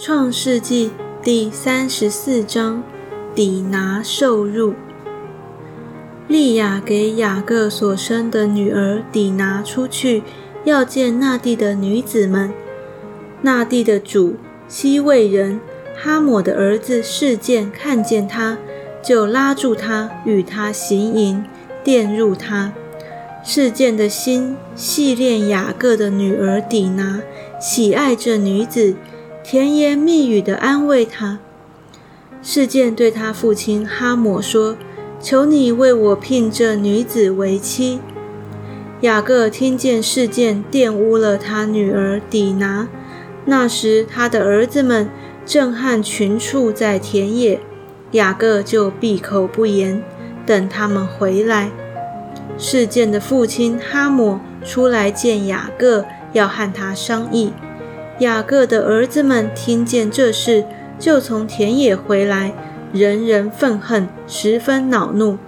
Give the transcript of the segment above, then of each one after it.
创世纪第三十四章，底拿受辱。利亚给雅各所生的女儿底拿出去，要见那地的女子们。那地的主西魏人哈抹的儿子事件看见他，就拉住他，与他行淫，玷入他。事件的心系恋雅各的女儿底拿，喜爱这女子。甜言蜜语地安慰他。事件对他父亲哈姆说：“求你为我聘这女子为妻。”雅各听见事件玷污了他女儿底拿，那时他的儿子们正和群畜在田野，雅各就闭口不言，等他们回来。事件的父亲哈姆出来见雅各，要和他商议。雅各的儿子们听见这事，就从田野回来，人人愤恨，十分恼怒。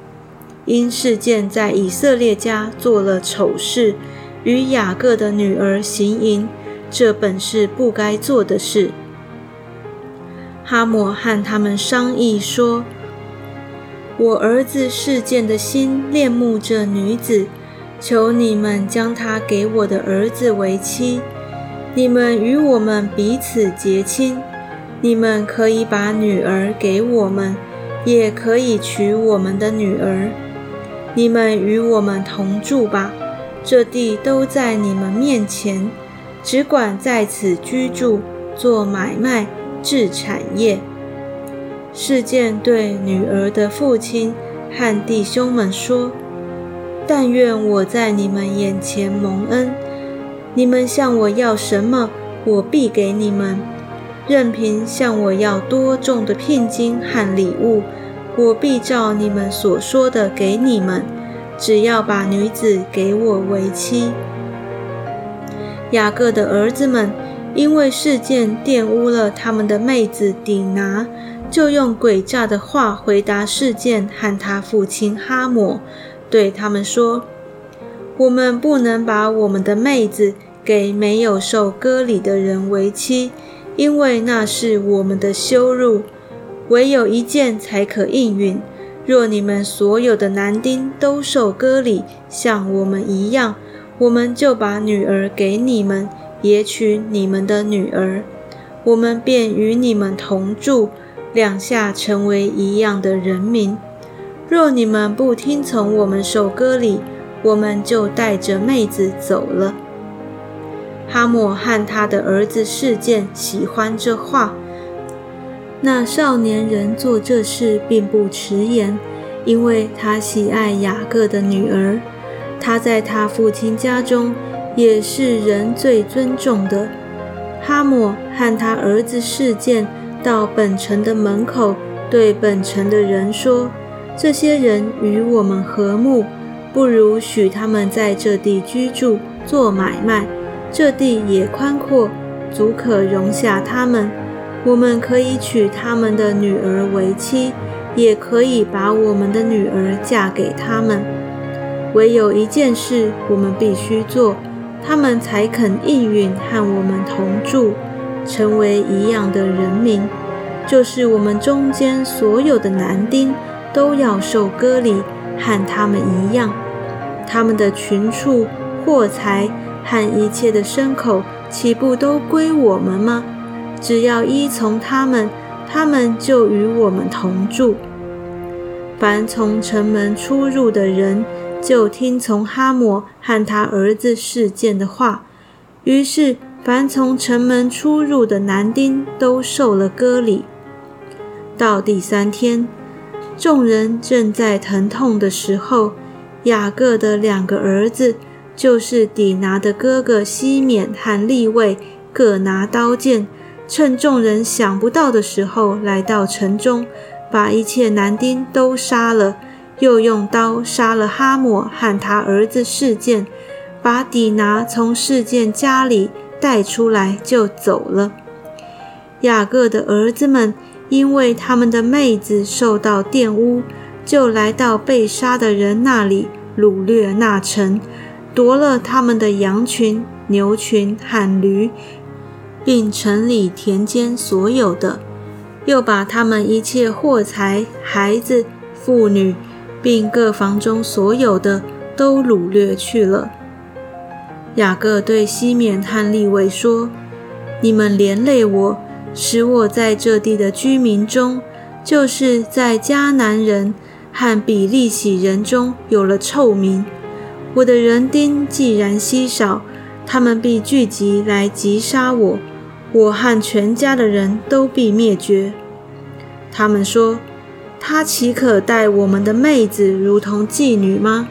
因事件在以色列家做了丑事，与雅各的女儿行淫，这本是不该做的事。哈摩和他们商议说：“我儿子事件的心恋慕这女子，求你们将她给我的儿子为妻。”你们与我们彼此结亲，你们可以把女儿给我们，也可以娶我们的女儿。你们与我们同住吧，这地都在你们面前，只管在此居住，做买卖，置产业。事件对女儿的父亲和弟兄们说：“但愿我在你们眼前蒙恩。”你们向我要什么，我必给你们；任凭向我要多重的聘金和礼物，我必照你们所说的给你们。只要把女子给我为妻。雅各的儿子们因为事件玷污了他们的妹子底拿，就用诡诈的话回答事件和他父亲哈姆，对他们说。我们不能把我们的妹子给没有受割礼的人为妻，因为那是我们的羞辱。唯有一件才可应允。若你们所有的男丁都受割礼，像我们一样，我们就把女儿给你们，也娶你们的女儿，我们便与你们同住，两下成为一样的人民。若你们不听从我们受割礼，我们就带着妹子走了。哈莫和他的儿子事件喜欢这话。那少年人做这事并不迟延，因为他喜爱雅各的女儿。他在他父亲家中也是人最尊重的。哈莫和他儿子事件到本城的门口，对本城的人说：“这些人与我们和睦。”不如许他们在这地居住，做买卖。这地也宽阔，足可容下他们。我们可以娶他们的女儿为妻，也可以把我们的女儿嫁给他们。唯有一件事我们必须做，他们才肯应允和我们同住，成为一样的人民，就是我们中间所有的男丁都要受割礼。和他们一样，他们的群畜、货财和一切的牲口，岂不都归我们吗？只要依从他们，他们就与我们同住。凡从城门出入的人，就听从哈摩和他儿子事件的话。于是，凡从城门出入的男丁都受了割礼。到第三天。众人正在疼痛的时候，雅各的两个儿子，就是底拿的哥哥西缅和利位，各拿刀剑，趁众人想不到的时候，来到城中，把一切男丁都杀了，又用刀杀了哈莫和他儿子事件，把底拿从事件家里带出来，就走了。雅各的儿子们。因为他们的妹子受到玷污，就来到被杀的人那里，掳掠那城，夺了他们的羊群、牛群和驴，并城里田间所有的，又把他们一切货财、孩子、妇女，并各房中所有的，都掳掠去了。雅各对西缅和利未说：“你们连累我，使我在这地的居民中，就是在迦南人和比利洗人中有了臭名。我的人丁既然稀少，他们必聚集来击杀我。”我和全家的人都必灭绝。他们说：“他岂可待我们的妹子如同妓女吗？